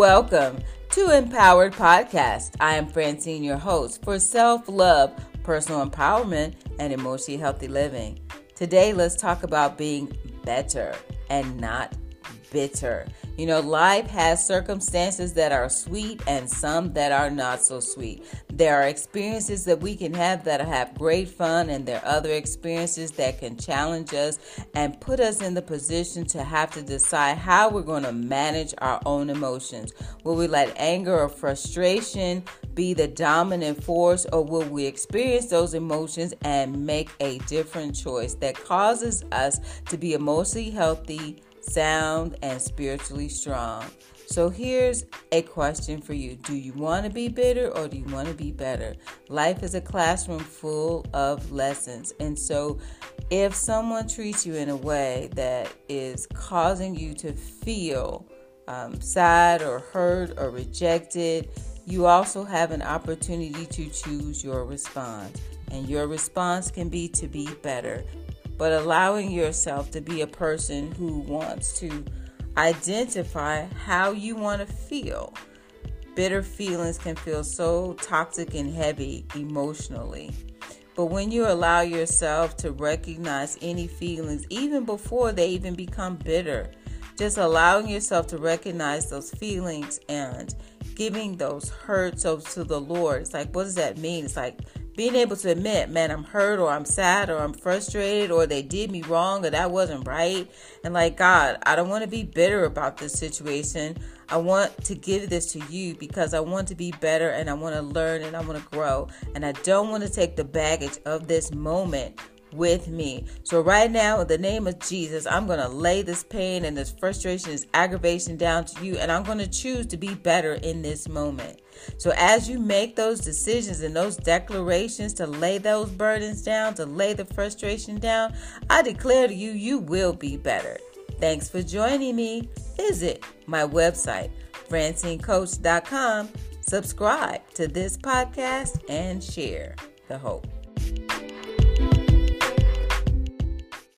Welcome to Empowered Podcast. I am Francine, your host for self love, personal empowerment, and emotionally healthy living. Today, let's talk about being better and not bitter. You know, life has circumstances that are sweet and some that are not so sweet. There are experiences that we can have that have great fun, and there are other experiences that can challenge us and put us in the position to have to decide how we're going to manage our own emotions. Will we let anger or frustration be the dominant force, or will we experience those emotions and make a different choice that causes us to be emotionally healthy? Sound, and spiritually strong. So here's a question for you Do you want to be bitter or do you want to be better? Life is a classroom full of lessons. And so if someone treats you in a way that is causing you to feel um, sad or hurt or rejected, you also have an opportunity to choose your response. And your response can be to be better but allowing yourself to be a person who wants to identify how you want to feel. Bitter feelings can feel so toxic and heavy emotionally. But when you allow yourself to recognize any feelings, even before they even become bitter, just allowing yourself to recognize those feelings and giving those hurts over to the Lord. It's like, what does that mean? It's like being able to admit, man, I'm hurt or I'm sad or I'm frustrated or they did me wrong or that wasn't right. And like, God, I don't want to be bitter about this situation. I want to give this to you because I want to be better and I want to learn and I want to grow. And I don't want to take the baggage of this moment with me. So, right now, in the name of Jesus, I'm going to lay this pain and this frustration, this aggravation down to you, and I'm going to choose to be better in this moment. So, as you make those decisions and those declarations to lay those burdens down, to lay the frustration down, I declare to you, you will be better. Thanks for joining me. Visit my website, francinecoach.com. Subscribe to this podcast and share the hope.